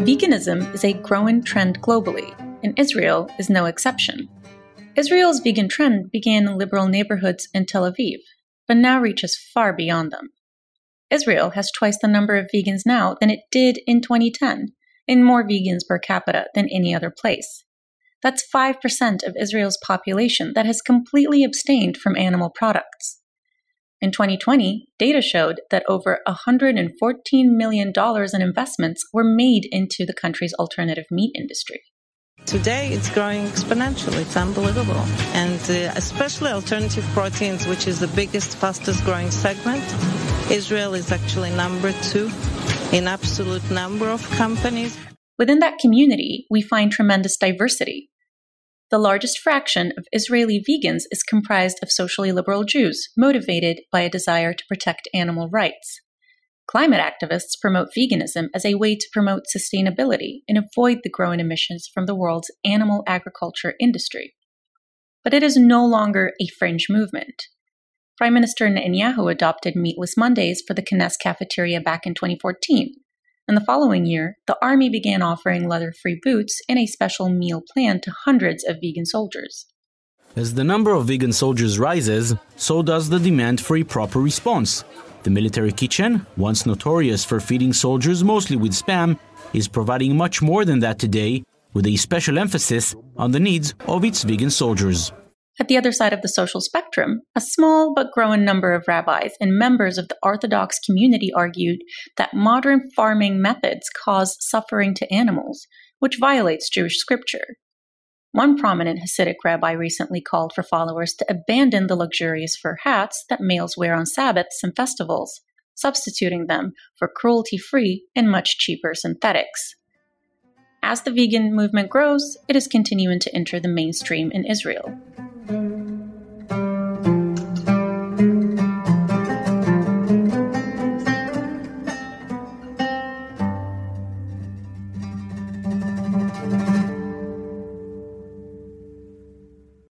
veganism is a growing trend globally, and Israel is no exception. Israel's vegan trend began in liberal neighborhoods in Tel Aviv, but now reaches far beyond them. Israel has twice the number of vegans now than it did in 2010, and more vegans per capita than any other place. That's 5% of Israel's population that has completely abstained from animal products. In 2020, data showed that over $114 million in investments were made into the country's alternative meat industry. Today it's growing exponentially. It's unbelievable. And uh, especially alternative proteins, which is the biggest, fastest growing segment. Israel is actually number two in absolute number of companies. Within that community, we find tremendous diversity. The largest fraction of Israeli vegans is comprised of socially liberal Jews motivated by a desire to protect animal rights. Climate activists promote veganism as a way to promote sustainability and avoid the growing emissions from the world's animal agriculture industry. But it is no longer a fringe movement. Prime Minister Netanyahu adopted Meatless Mondays for the Knesset cafeteria back in 2014, and the following year, the Army began offering leather free boots and a special meal plan to hundreds of vegan soldiers. As the number of vegan soldiers rises, so does the demand for a proper response. The military kitchen, once notorious for feeding soldiers mostly with spam, is providing much more than that today, with a special emphasis on the needs of its vegan soldiers. At the other side of the social spectrum, a small but growing number of rabbis and members of the Orthodox community argued that modern farming methods cause suffering to animals, which violates Jewish scripture. One prominent Hasidic rabbi recently called for followers to abandon the luxurious fur hats that males wear on Sabbaths and festivals, substituting them for cruelty free and much cheaper synthetics. As the vegan movement grows, it is continuing to enter the mainstream in Israel.